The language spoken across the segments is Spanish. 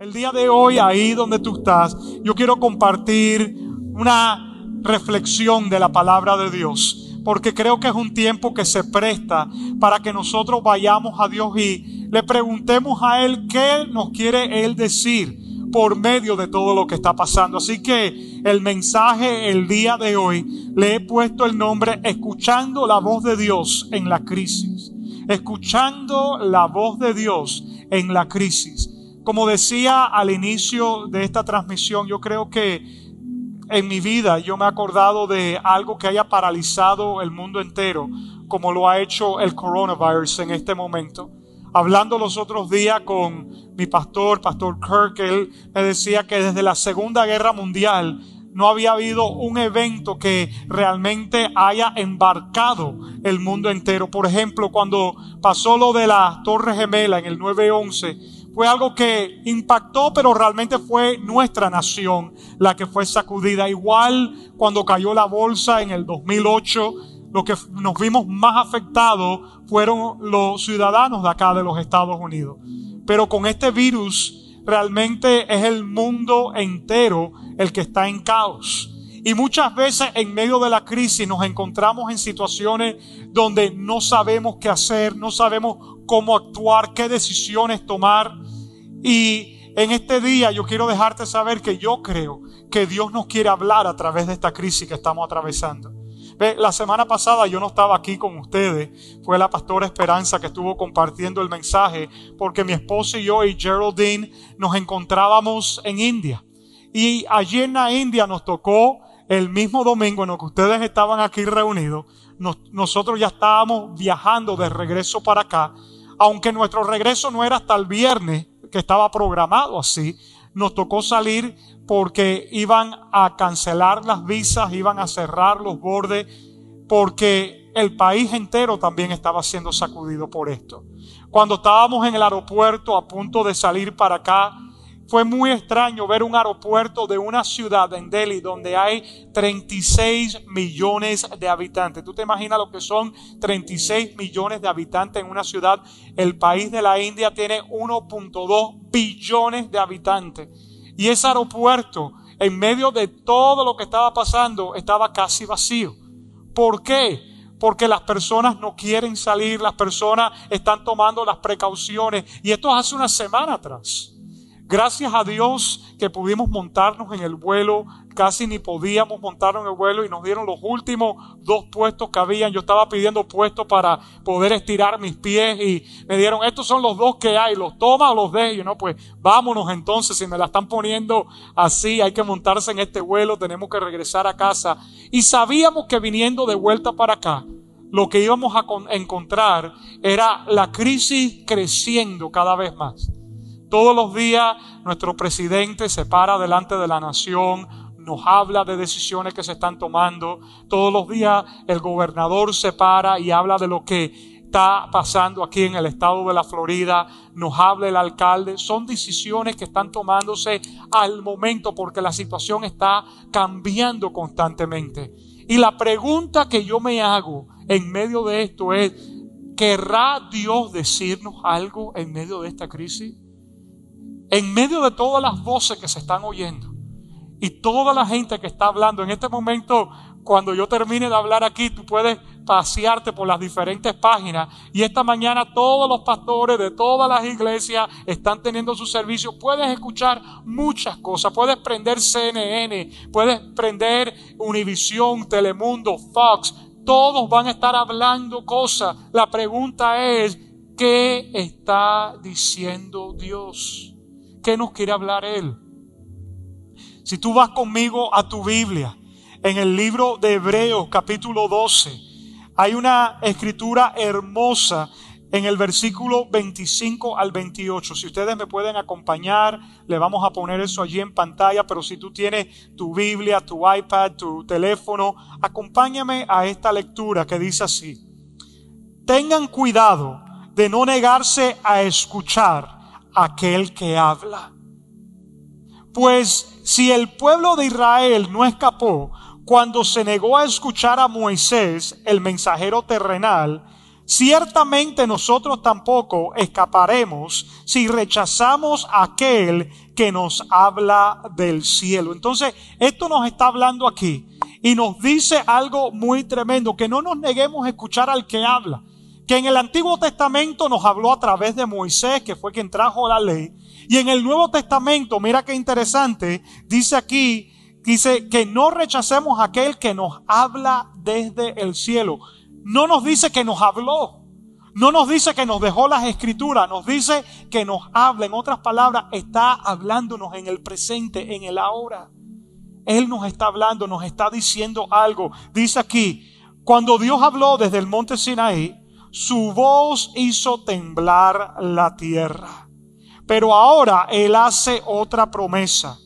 El día de hoy, ahí donde tú estás, yo quiero compartir una reflexión de la palabra de Dios, porque creo que es un tiempo que se presta para que nosotros vayamos a Dios y le preguntemos a Él qué nos quiere Él decir por medio de todo lo que está pasando. Así que el mensaje el día de hoy le he puesto el nombre Escuchando la voz de Dios en la crisis. Escuchando la voz de Dios en la crisis. Como decía al inicio de esta transmisión, yo creo que en mi vida yo me he acordado de algo que haya paralizado el mundo entero, como lo ha hecho el coronavirus en este momento. Hablando los otros días con mi pastor, Pastor Kirk, él me decía que desde la Segunda Guerra Mundial no había habido un evento que realmente haya embarcado el mundo entero. Por ejemplo, cuando pasó lo de la Torre Gemela en el 911, fue algo que impactó, pero realmente fue nuestra nación la que fue sacudida. Igual cuando cayó la bolsa en el 2008, lo que nos vimos más afectados fueron los ciudadanos de acá de los Estados Unidos. Pero con este virus realmente es el mundo entero el que está en caos. Y muchas veces en medio de la crisis nos encontramos en situaciones donde no sabemos qué hacer, no sabemos cómo actuar, qué decisiones tomar. Y en este día yo quiero dejarte saber que yo creo que Dios nos quiere hablar a través de esta crisis que estamos atravesando. La semana pasada yo no estaba aquí con ustedes, fue la pastora Esperanza que estuvo compartiendo el mensaje, porque mi esposo y yo y Geraldine nos encontrábamos en India. Y allí en la India nos tocó el mismo domingo en el que ustedes estaban aquí reunidos, nosotros ya estábamos viajando de regreso para acá, aunque nuestro regreso no era hasta el viernes, que estaba programado así, nos tocó salir porque iban a cancelar las visas, iban a cerrar los bordes, porque el país entero también estaba siendo sacudido por esto. Cuando estábamos en el aeropuerto a punto de salir para acá, fue muy extraño ver un aeropuerto de una ciudad en Delhi donde hay 36 millones de habitantes. ¿Tú te imaginas lo que son 36 millones de habitantes en una ciudad? El país de la India tiene 1.2 billones de habitantes. Y ese aeropuerto, en medio de todo lo que estaba pasando, estaba casi vacío. ¿Por qué? porque las personas no quieren salir, las personas están tomando las precauciones. Y esto hace una semana atrás. Gracias a Dios que pudimos montarnos en el vuelo, casi ni podíamos montarnos en el vuelo y nos dieron los últimos dos puestos que habían. Yo estaba pidiendo puestos para poder estirar mis pies y me dieron, estos son los dos que hay, los toma o los de ellos, no, pues vámonos entonces, si me la están poniendo así, hay que montarse en este vuelo, tenemos que regresar a casa. Y sabíamos que viniendo de vuelta para acá, lo que íbamos a encontrar era la crisis creciendo cada vez más. Todos los días nuestro presidente se para delante de la nación, nos habla de decisiones que se están tomando. Todos los días el gobernador se para y habla de lo que está pasando aquí en el estado de la Florida. Nos habla el alcalde. Son decisiones que están tomándose al momento porque la situación está cambiando constantemente. Y la pregunta que yo me hago en medio de esto es, ¿querrá Dios decirnos algo en medio de esta crisis? En medio de todas las voces que se están oyendo y toda la gente que está hablando, en este momento, cuando yo termine de hablar aquí, tú puedes pasearte por las diferentes páginas y esta mañana todos los pastores de todas las iglesias están teniendo su servicio. Puedes escuchar muchas cosas, puedes prender CNN, puedes prender Univision, Telemundo, Fox, todos van a estar hablando cosas. La pregunta es, ¿qué está diciendo Dios? ¿Qué nos quiere hablar Él? Si tú vas conmigo a tu Biblia, en el libro de Hebreos capítulo 12, hay una escritura hermosa en el versículo 25 al 28. Si ustedes me pueden acompañar, le vamos a poner eso allí en pantalla, pero si tú tienes tu Biblia, tu iPad, tu teléfono, acompáñame a esta lectura que dice así. Tengan cuidado de no negarse a escuchar aquel que habla. Pues si el pueblo de Israel no escapó cuando se negó a escuchar a Moisés, el mensajero terrenal, Ciertamente nosotros tampoco escaparemos si rechazamos a aquel que nos habla del cielo. Entonces, esto nos está hablando aquí y nos dice algo muy tremendo, que no nos neguemos a escuchar al que habla, que en el Antiguo Testamento nos habló a través de Moisés, que fue quien trajo la ley, y en el Nuevo Testamento, mira qué interesante, dice aquí, dice que no rechacemos a aquel que nos habla desde el cielo no nos dice que nos habló. No nos dice que nos dejó las escrituras, nos dice que nos habla. En otras palabras, está hablándonos en el presente, en el ahora. Él nos está hablando, nos está diciendo algo. Dice aquí, cuando Dios habló desde el monte Sinaí, su voz hizo temblar la tierra. Pero ahora Él hace otra promesa.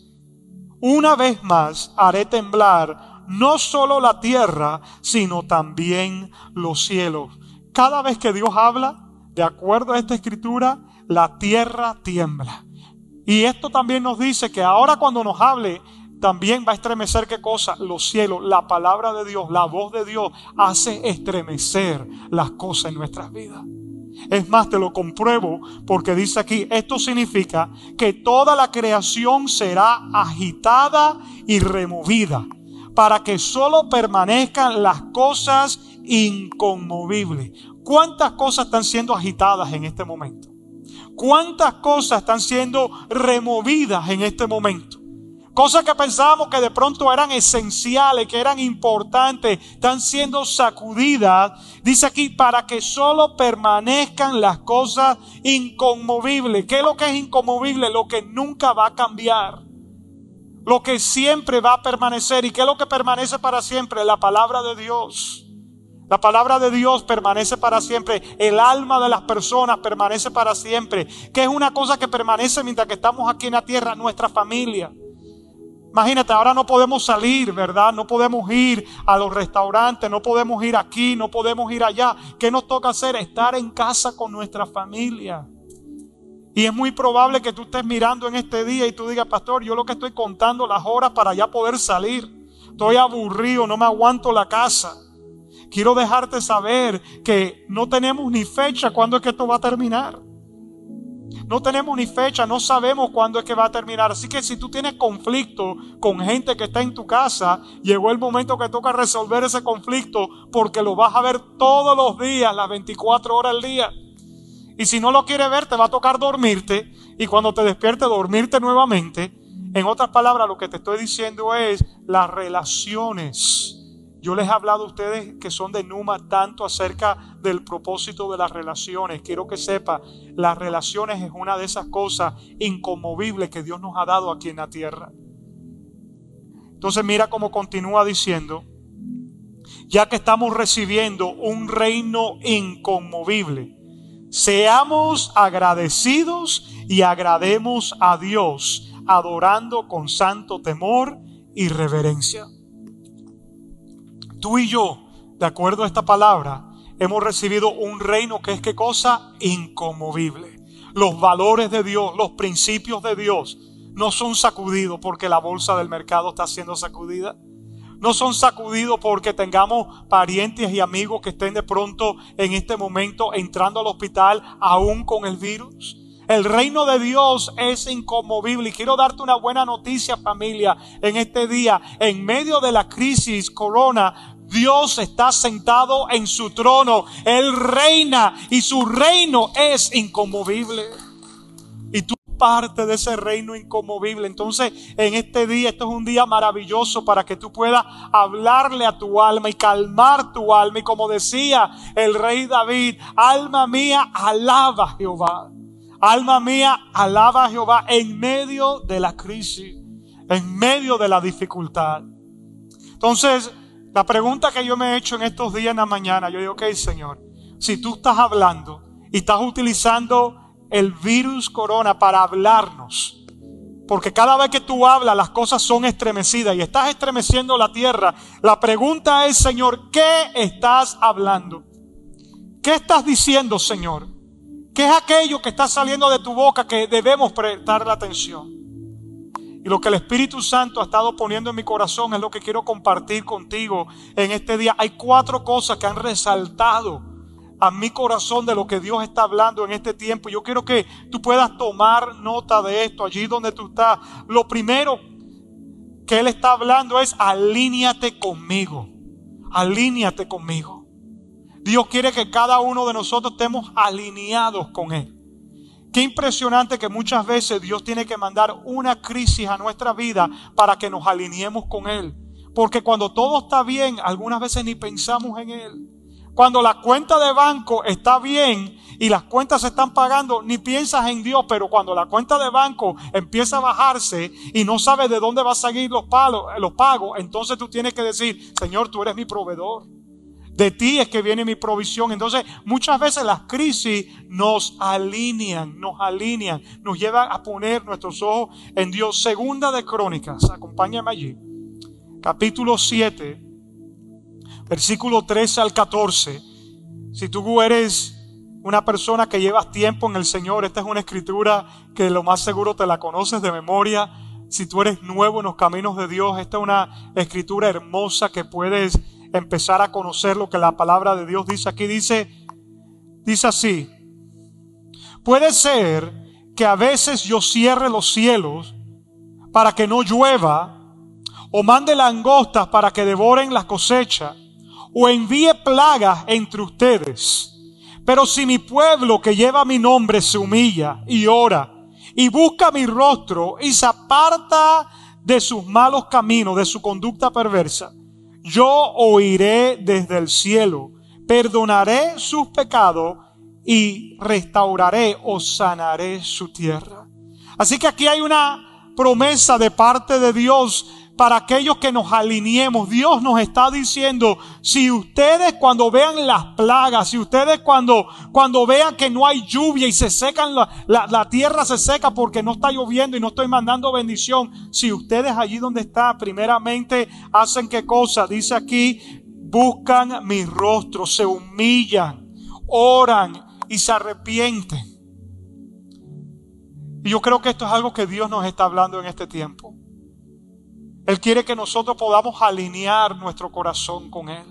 Una vez más haré temblar no solo la tierra, sino también los cielos. Cada vez que Dios habla, de acuerdo a esta escritura, la tierra tiembla. Y esto también nos dice que ahora cuando nos hable, también va a estremecer qué cosa? Los cielos, la palabra de Dios, la voz de Dios hace estremecer las cosas en nuestras vidas. Es más, te lo compruebo porque dice aquí, esto significa que toda la creación será agitada y removida para que solo permanezcan las cosas inconmovibles. ¿Cuántas cosas están siendo agitadas en este momento? ¿Cuántas cosas están siendo removidas en este momento? Cosas que pensábamos que de pronto eran esenciales, que eran importantes, están siendo sacudidas. Dice aquí, para que solo permanezcan las cosas inconmovibles. ¿Qué es lo que es inconmovible? Lo que nunca va a cambiar lo que siempre va a permanecer. ¿Y qué es lo que permanece para siempre? La palabra de Dios. La palabra de Dios permanece para siempre. El alma de las personas permanece para siempre. Que es una cosa que permanece mientras que estamos aquí en la tierra, nuestra familia. Imagínate, ahora no podemos salir, ¿verdad? No podemos ir a los restaurantes, no podemos ir aquí, no podemos ir allá. ¿Qué nos toca hacer? Estar en casa con nuestra familia. Y es muy probable que tú estés mirando en este día y tú digas, pastor, yo lo que estoy contando las horas para ya poder salir. Estoy aburrido, no me aguanto la casa. Quiero dejarte saber que no tenemos ni fecha cuándo es que esto va a terminar. No tenemos ni fecha, no sabemos cuándo es que va a terminar. Así que si tú tienes conflicto con gente que está en tu casa, llegó el momento que toca resolver ese conflicto porque lo vas a ver todos los días, las 24 horas al día. Y si no lo quiere ver, te va a tocar dormirte. Y cuando te despierte, dormirte nuevamente. En otras palabras, lo que te estoy diciendo es las relaciones. Yo les he hablado a ustedes que son de Numa tanto acerca del propósito de las relaciones. Quiero que sepa, las relaciones es una de esas cosas inconmovibles que Dios nos ha dado aquí en la tierra. Entonces mira cómo continúa diciendo, ya que estamos recibiendo un reino inconmovible Seamos agradecidos y agrademos a Dios, adorando con santo temor y reverencia. Tú y yo, de acuerdo a esta palabra, hemos recibido un reino que es qué cosa inconmovible. Los valores de Dios, los principios de Dios no son sacudidos porque la bolsa del mercado está siendo sacudida no son sacudidos porque tengamos parientes y amigos que estén de pronto en este momento entrando al hospital aún con el virus. El reino de Dios es inconmovible y quiero darte una buena noticia familia en este día. En medio de la crisis corona, Dios está sentado en su trono. Él reina y su reino es inconmovible parte de ese reino inconmovible. Entonces, en este día, esto es un día maravilloso para que tú puedas hablarle a tu alma y calmar tu alma. Y como decía el rey David, alma mía, alaba a Jehová. Alma mía, alaba a Jehová en medio de la crisis, en medio de la dificultad. Entonces, la pregunta que yo me he hecho en estos días en la mañana, yo digo, ok, Señor, si tú estás hablando y estás utilizando el virus corona para hablarnos. Porque cada vez que tú hablas, las cosas son estremecidas y estás estremeciendo la tierra. La pregunta es, Señor, ¿qué estás hablando? ¿Qué estás diciendo, Señor? ¿Qué es aquello que está saliendo de tu boca que debemos prestar la atención? Y lo que el Espíritu Santo ha estado poniendo en mi corazón es lo que quiero compartir contigo en este día. Hay cuatro cosas que han resaltado a mi corazón de lo que Dios está hablando en este tiempo. Yo quiero que tú puedas tomar nota de esto allí donde tú estás. Lo primero que Él está hablando es alíñate conmigo. Alíñate conmigo. Dios quiere que cada uno de nosotros estemos alineados con Él. Qué impresionante que muchas veces Dios tiene que mandar una crisis a nuestra vida para que nos alineemos con Él. Porque cuando todo está bien, algunas veces ni pensamos en Él. Cuando la cuenta de banco está bien y las cuentas se están pagando, ni piensas en Dios, pero cuando la cuenta de banco empieza a bajarse y no sabes de dónde va a salir los, palos, los pagos, entonces tú tienes que decir, Señor, tú eres mi proveedor. De ti es que viene mi provisión. Entonces, muchas veces las crisis nos alinean, nos alinean, nos llevan a poner nuestros ojos en Dios. Segunda de Crónicas, acompáñame allí. Capítulo 7, versículo 13 al 14. Si tú eres una persona que llevas tiempo en el Señor, esta es una escritura que lo más seguro te la conoces de memoria. Si tú eres nuevo en los caminos de Dios, esta es una escritura hermosa que puedes empezar a conocer lo que la palabra de Dios dice aquí. Dice, dice así, puede ser que a veces yo cierre los cielos para que no llueva, o mande langostas para que devoren las cosechas, o envíe plagas entre ustedes. Pero si mi pueblo que lleva mi nombre se humilla y ora y busca mi rostro y se aparta de sus malos caminos, de su conducta perversa, yo oiré desde el cielo, perdonaré sus pecados y restauraré o sanaré su tierra. Así que aquí hay una promesa de parte de Dios para aquellos que nos alineemos. Dios nos está diciendo, si ustedes cuando vean las plagas, si ustedes cuando, cuando vean que no hay lluvia y se secan, la, la, tierra se seca porque no está lloviendo y no estoy mandando bendición, si ustedes allí donde está, primeramente hacen qué cosa, dice aquí, buscan mi rostro, se humillan, oran y se arrepienten. Y yo creo que esto es algo que Dios nos está hablando en este tiempo. Él quiere que nosotros podamos alinear nuestro corazón con Él.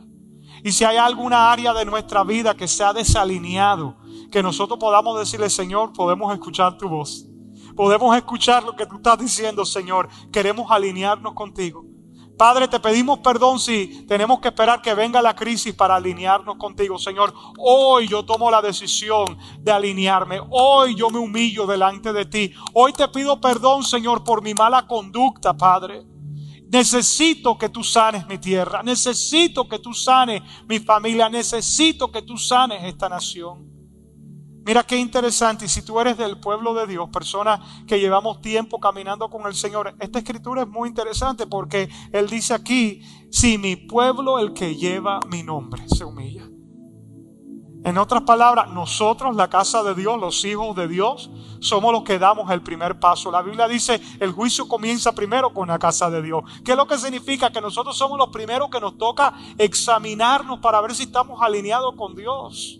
Y si hay alguna área de nuestra vida que se ha desalineado, que nosotros podamos decirle, Señor, podemos escuchar tu voz. Podemos escuchar lo que tú estás diciendo, Señor. Queremos alinearnos contigo. Padre, te pedimos perdón si tenemos que esperar que venga la crisis para alinearnos contigo, Señor. Hoy yo tomo la decisión de alinearme. Hoy yo me humillo delante de ti. Hoy te pido perdón, Señor, por mi mala conducta, Padre. Necesito que tú sanes mi tierra. Necesito que tú sanes mi familia. Necesito que tú sanes esta nación. Mira qué interesante. Y si tú eres del pueblo de Dios, persona que llevamos tiempo caminando con el Señor, esta escritura es muy interesante porque Él dice aquí, si mi pueblo, el que lleva mi nombre, se humilla. En otras palabras, nosotros, la casa de Dios, los hijos de Dios, somos los que damos el primer paso. La Biblia dice, el juicio comienza primero con la casa de Dios. ¿Qué es lo que significa? Que nosotros somos los primeros que nos toca examinarnos para ver si estamos alineados con Dios.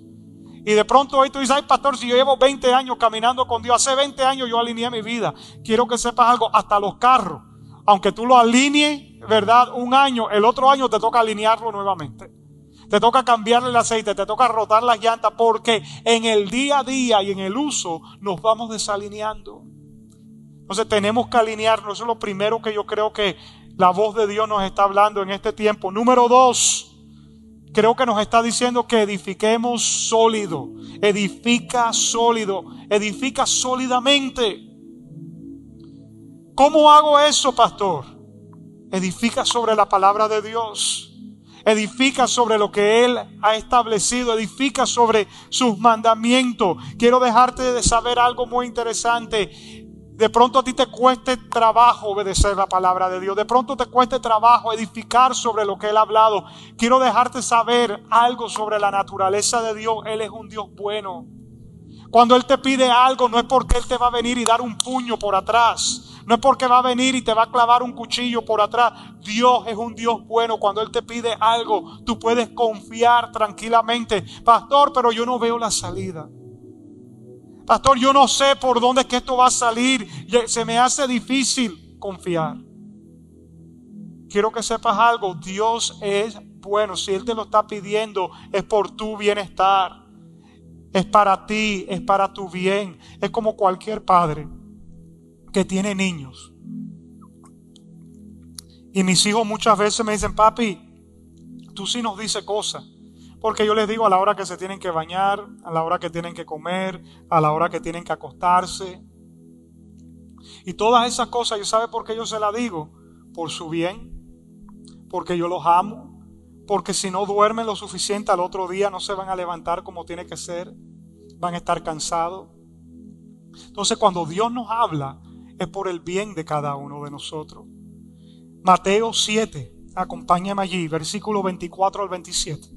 Y de pronto hoy tú dices, ay pastor, si yo llevo 20 años caminando con Dios, hace 20 años yo alineé mi vida. Quiero que sepas algo, hasta los carros, aunque tú lo alinees, ¿verdad? Un año, el otro año te toca alinearlo nuevamente te toca cambiarle el aceite, te toca rotar las llantas, porque en el día a día y en el uso nos vamos desalineando. Entonces tenemos que alinearnos. Eso es lo primero que yo creo que la voz de Dios nos está hablando en este tiempo. Número dos, creo que nos está diciendo que edifiquemos sólido. Edifica sólido. Edifica sólidamente. ¿Cómo hago eso, pastor? Edifica sobre la palabra de Dios edifica sobre lo que Él ha establecido, edifica sobre sus mandamientos. Quiero dejarte de saber algo muy interesante. De pronto a ti te cueste trabajo obedecer la palabra de Dios. De pronto te cueste trabajo edificar sobre lo que Él ha hablado. Quiero dejarte saber algo sobre la naturaleza de Dios. Él es un Dios bueno. Cuando Él te pide algo, no es porque Él te va a venir y dar un puño por atrás. No es porque va a venir y te va a clavar un cuchillo por atrás. Dios es un Dios bueno. Cuando Él te pide algo, tú puedes confiar tranquilamente. Pastor, pero yo no veo la salida. Pastor, yo no sé por dónde es que esto va a salir. Se me hace difícil confiar. Quiero que sepas algo. Dios es bueno. Si Él te lo está pidiendo, es por tu bienestar. es para ti, es para tu bien. Es como cualquier padre que tiene niños. Y mis hijos muchas veces me dicen, papi, tú sí nos dices cosas. Porque yo les digo a la hora que se tienen que bañar, a la hora que tienen que comer, a la hora que tienen que acostarse. Y todas esas cosas, ¿yo sabe por qué yo se las digo? Por su bien, porque yo los amo, porque si no duermen lo suficiente al otro día no se van a levantar como tiene que ser, van a estar cansados. Entonces cuando Dios nos habla es por el bien de cada uno de nosotros. Mateo 7, acompáñame allí, versículo 24 al 27.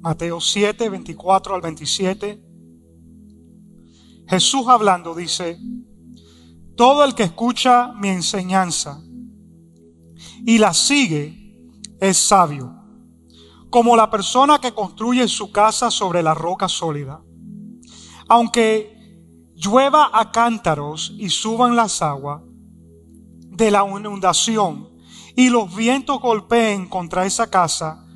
Mateo 7, 24 al 27. Jesús hablando dice, todo el que escucha mi enseñanza y la sigue es sabio, como la persona que construye su casa sobre la roca sólida. Aunque llueva a cántaros y suban las aguas de la inundación y los vientos golpeen contra esa casa,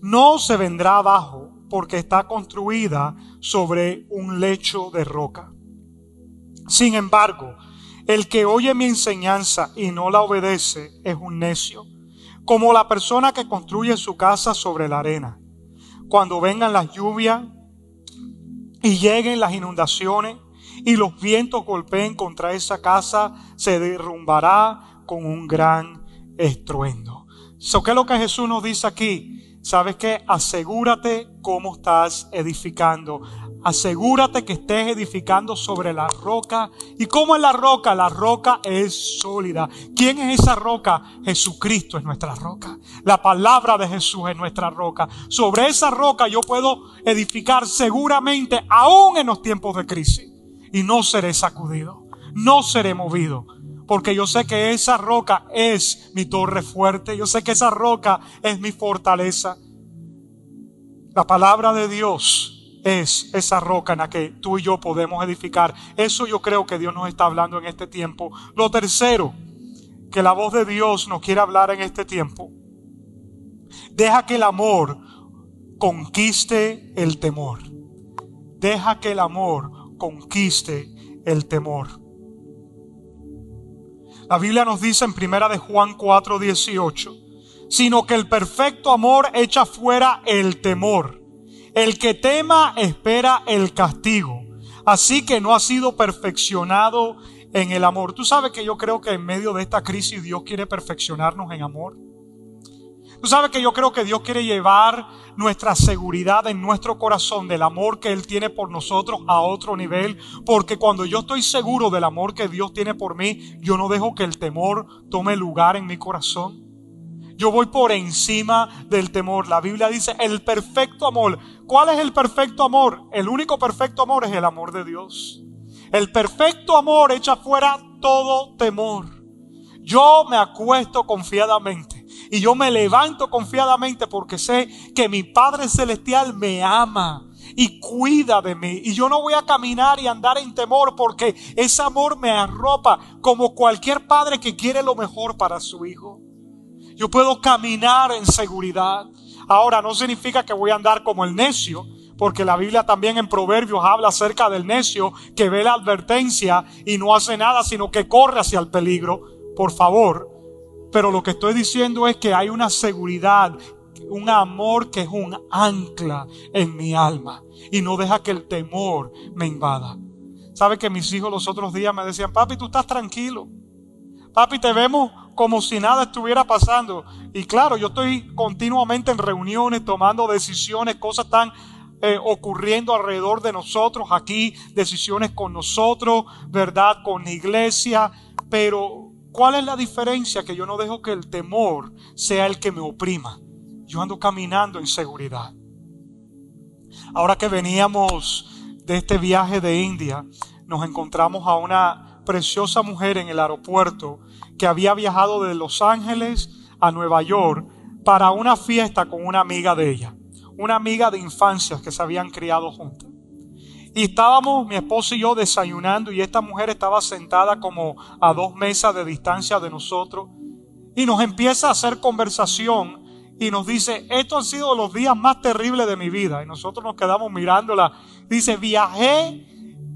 no se vendrá abajo porque está construida sobre un lecho de roca. Sin embargo, el que oye mi enseñanza y no la obedece es un necio, como la persona que construye su casa sobre la arena. Cuando vengan las lluvias y lleguen las inundaciones y los vientos golpeen contra esa casa, se derrumbará con un gran estruendo. ¿Qué es lo que Jesús nos dice aquí? ¿Sabes qué? Asegúrate cómo estás edificando. Asegúrate que estés edificando sobre la roca. ¿Y cómo es la roca? La roca es sólida. ¿Quién es esa roca? Jesucristo es nuestra roca. La palabra de Jesús es nuestra roca. Sobre esa roca yo puedo edificar seguramente aún en los tiempos de crisis. Y no seré sacudido. No seré movido porque yo sé que esa roca es mi torre fuerte, yo sé que esa roca es mi fortaleza. La palabra de Dios es esa roca en la que tú y yo podemos edificar. Eso yo creo que Dios nos está hablando en este tiempo. Lo tercero, que la voz de Dios nos quiere hablar en este tiempo. Deja que el amor conquiste el temor. Deja que el amor conquiste el temor. La Biblia nos dice en primera de Juan 4, 18, sino que el perfecto amor echa fuera el temor. El que tema espera el castigo. Así que no ha sido perfeccionado en el amor. Tú sabes que yo creo que en medio de esta crisis Dios quiere perfeccionarnos en amor. Tú sabes que yo creo que Dios quiere llevar nuestra seguridad en nuestro corazón del amor que Él tiene por nosotros a otro nivel. Porque cuando yo estoy seguro del amor que Dios tiene por mí, yo no dejo que el temor tome lugar en mi corazón. Yo voy por encima del temor. La Biblia dice el perfecto amor. ¿Cuál es el perfecto amor? El único perfecto amor es el amor de Dios. El perfecto amor echa fuera todo temor. Yo me acuesto confiadamente y yo me levanto confiadamente porque sé que mi Padre Celestial me ama y cuida de mí. Y yo no voy a caminar y andar en temor porque ese amor me arropa como cualquier padre que quiere lo mejor para su hijo. Yo puedo caminar en seguridad. Ahora no significa que voy a andar como el necio, porque la Biblia también en Proverbios habla acerca del necio que ve la advertencia y no hace nada, sino que corre hacia el peligro. Por favor, pero lo que estoy diciendo es que hay una seguridad, un amor que es un ancla en mi alma y no deja que el temor me invada. ¿Sabe que mis hijos los otros días me decían, papi, tú estás tranquilo? Papi, te vemos como si nada estuviera pasando. Y claro, yo estoy continuamente en reuniones, tomando decisiones, cosas están eh, ocurriendo alrededor de nosotros, aquí decisiones con nosotros, ¿verdad? Con la iglesia, pero ¿Cuál es la diferencia? Que yo no dejo que el temor sea el que me oprima. Yo ando caminando en seguridad. Ahora que veníamos de este viaje de India, nos encontramos a una preciosa mujer en el aeropuerto que había viajado de Los Ángeles a Nueva York para una fiesta con una amiga de ella, una amiga de infancia que se habían criado juntas. Y estábamos mi esposo y yo desayunando y esta mujer estaba sentada como a dos mesas de distancia de nosotros. y nos empieza a hacer conversación y nos dice, estos han sido los días más terribles de mi vida. Y nosotros nos quedamos mirándola. Dice, viajé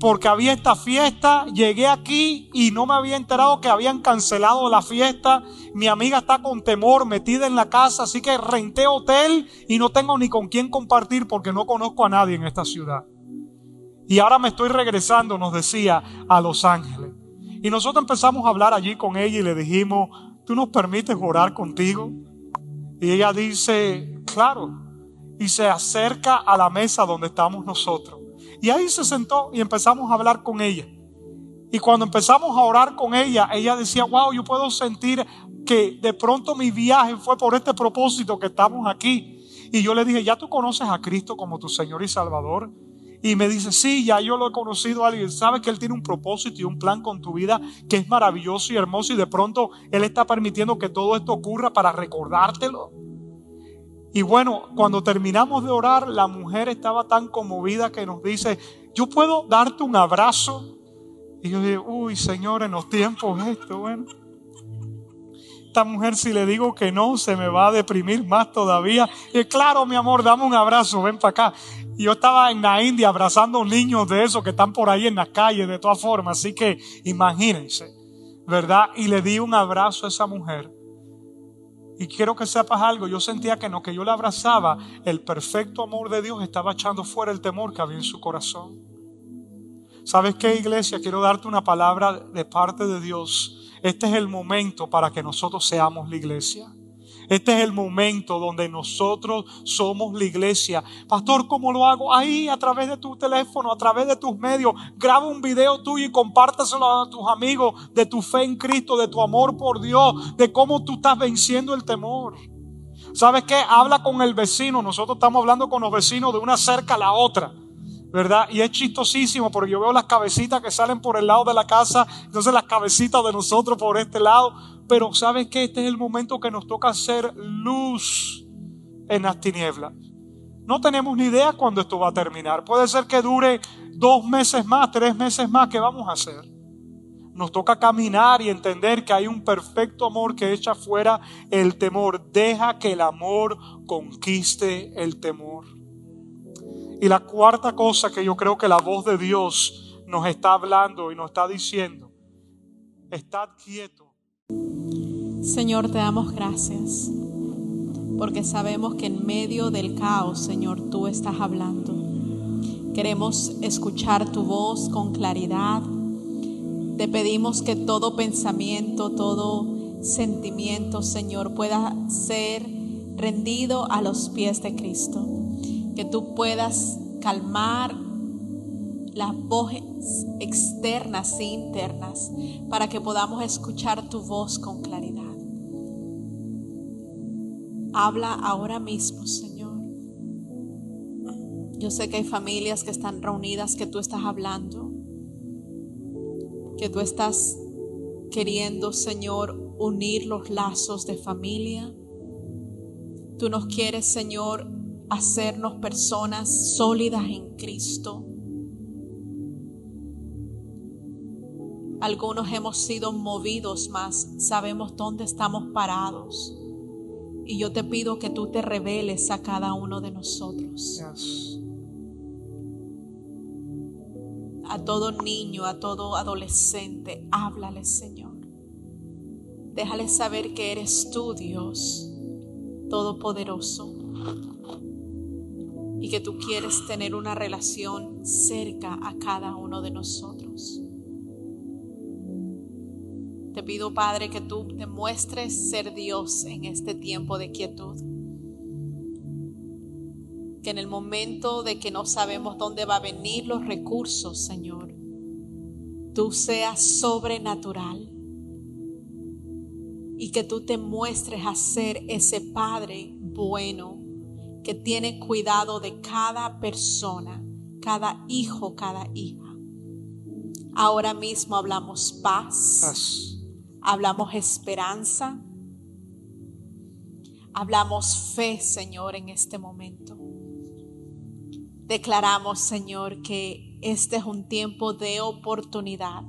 porque había esta fiesta, llegué aquí y no me había enterado que habían cancelado la fiesta. Mi amiga está con temor metida en la casa, así que renté hotel y no tengo ni con quién compartir porque no conozco a nadie en esta ciudad. Y ahora me estoy regresando, nos decía, a Los Ángeles. Y nosotros empezamos a hablar allí con ella y le dijimos, ¿tú nos permites orar contigo? Y ella dice, claro. Y se acerca a la mesa donde estamos nosotros. Y ahí se sentó y empezamos a hablar con ella. Y cuando empezamos a orar con ella, ella decía, wow, yo puedo sentir que de pronto mi viaje fue por este propósito que estamos aquí. Y yo le dije, ¿ya tú conoces a Cristo como tu Señor y Salvador? Y me dice, sí, ya yo lo he conocido a alguien. Sabe que Él tiene un propósito y un plan con tu vida que es maravilloso y hermoso y de pronto Él está permitiendo que todo esto ocurra para recordártelo. Y bueno, cuando terminamos de orar, la mujer estaba tan conmovida que nos dice, yo puedo darte un abrazo. Y yo dije, uy, Señor, en los tiempos esto, bueno. Esta mujer, si le digo que no, se me va a deprimir más todavía. Y claro, mi amor, dame un abrazo, ven para acá. Y yo estaba en la India abrazando niños de esos que están por ahí en las calles, de todas formas. Así que imagínense, ¿verdad? Y le di un abrazo a esa mujer. Y quiero que sepas algo, yo sentía que no, que yo la abrazaba, el perfecto amor de Dios estaba echando fuera el temor que había en su corazón. ¿Sabes qué, iglesia? Quiero darte una palabra de parte de Dios. Este es el momento para que nosotros seamos la iglesia. Este es el momento donde nosotros somos la iglesia. Pastor, ¿cómo lo hago? Ahí a través de tu teléfono, a través de tus medios. Graba un video tuyo y compártaselo a tus amigos de tu fe en Cristo, de tu amor por Dios, de cómo tú estás venciendo el temor. ¿Sabes qué? Habla con el vecino. Nosotros estamos hablando con los vecinos de una cerca a la otra. ¿verdad? Y es chistosísimo porque yo veo las cabecitas que salen por el lado de la casa, entonces las cabecitas de nosotros por este lado, pero ¿sabes que Este es el momento que nos toca hacer luz en las tinieblas. No tenemos ni idea cuándo esto va a terminar. Puede ser que dure dos meses más, tres meses más. ¿Qué vamos a hacer? Nos toca caminar y entender que hay un perfecto amor que echa fuera el temor. Deja que el amor conquiste el temor. Y la cuarta cosa que yo creo que la voz de Dios nos está hablando y nos está diciendo, estad quieto Señor, te damos gracias porque sabemos que en medio del caos, Señor, tú estás hablando. Queremos escuchar tu voz con claridad. Te pedimos que todo pensamiento, todo sentimiento, Señor, pueda ser rendido a los pies de Cristo. Que tú puedas calmar las voces externas e internas para que podamos escuchar tu voz con claridad. Habla ahora mismo, Señor. Yo sé que hay familias que están reunidas que tú estás hablando, que tú estás queriendo, Señor, unir los lazos de familia. Tú nos quieres, Señor, hacernos personas sólidas en Cristo. Algunos hemos sido movidos más, sabemos dónde estamos parados. Y yo te pido que tú te reveles a cada uno de nosotros. A todo niño, a todo adolescente, háblale, Señor. Déjale saber que eres tú, Dios, todopoderoso. Y que tú quieres tener una relación cerca a cada uno de nosotros. Te pido, Padre, que tú te muestres ser Dios en este tiempo de quietud. Que en el momento de que no sabemos dónde va a venir los recursos, Señor, tú seas sobrenatural. Y que tú te muestres a ser ese Padre bueno que tiene cuidado de cada persona, cada hijo, cada hija. Ahora mismo hablamos paz hablamos esperanza, hablamos fe, Señor, en este momento. Declaramos, Señor, que este es un tiempo de oportunidad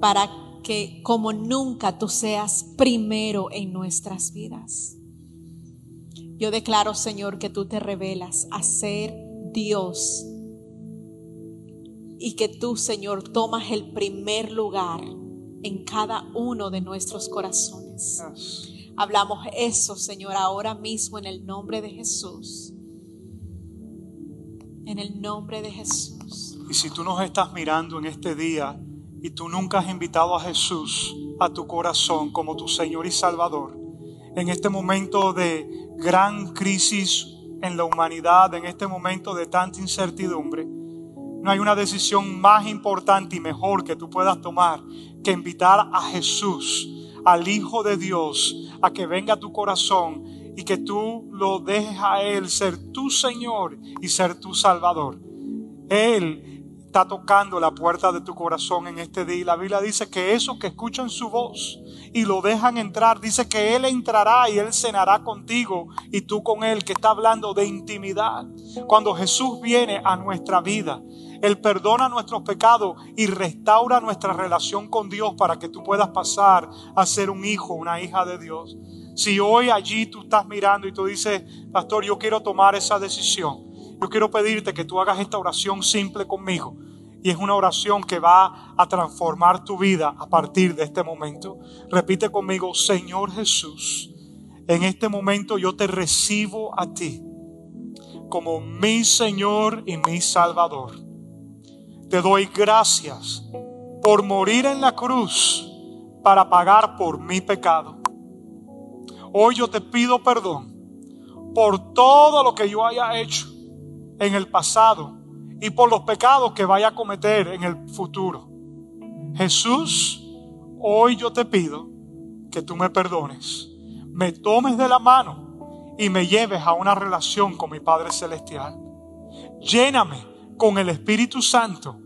para que como nunca tú seas primero en nuestras vidas. Yo declaro, Señor, que tú te revelas a ser Dios y que tú, Señor, tomas el primer lugar en cada uno de nuestros corazones. Hablamos eso, Señor, ahora mismo en el nombre de Jesús. En el nombre de Jesús. Y si tú nos estás mirando en este día y tú nunca has invitado a Jesús a tu corazón como tu Señor y Salvador, en este momento de gran crisis en la humanidad, en este momento de tanta incertidumbre, no hay una decisión más importante y mejor que tú puedas tomar que invitar a Jesús, al Hijo de Dios, a que venga a tu corazón y que tú lo dejes a Él ser tu Señor y ser tu Salvador. Él está tocando la puerta de tu corazón en este día. La Biblia dice que esos que escuchan su voz y lo dejan entrar, dice que Él entrará y Él cenará contigo y tú con Él, que está hablando de intimidad. Cuando Jesús viene a nuestra vida, él perdona nuestros pecados y restaura nuestra relación con Dios para que tú puedas pasar a ser un hijo, una hija de Dios. Si hoy allí tú estás mirando y tú dices, pastor, yo quiero tomar esa decisión, yo quiero pedirte que tú hagas esta oración simple conmigo. Y es una oración que va a transformar tu vida a partir de este momento. Repite conmigo, Señor Jesús, en este momento yo te recibo a ti como mi Señor y mi Salvador. Te doy gracias por morir en la cruz para pagar por mi pecado. Hoy yo te pido perdón por todo lo que yo haya hecho en el pasado y por los pecados que vaya a cometer en el futuro. Jesús, hoy yo te pido que tú me perdones, me tomes de la mano y me lleves a una relación con mi Padre Celestial. Lléname con el Espíritu Santo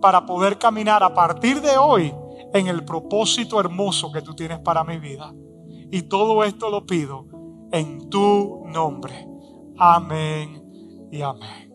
para poder caminar a partir de hoy en el propósito hermoso que tú tienes para mi vida. Y todo esto lo pido en tu nombre. Amén y amén.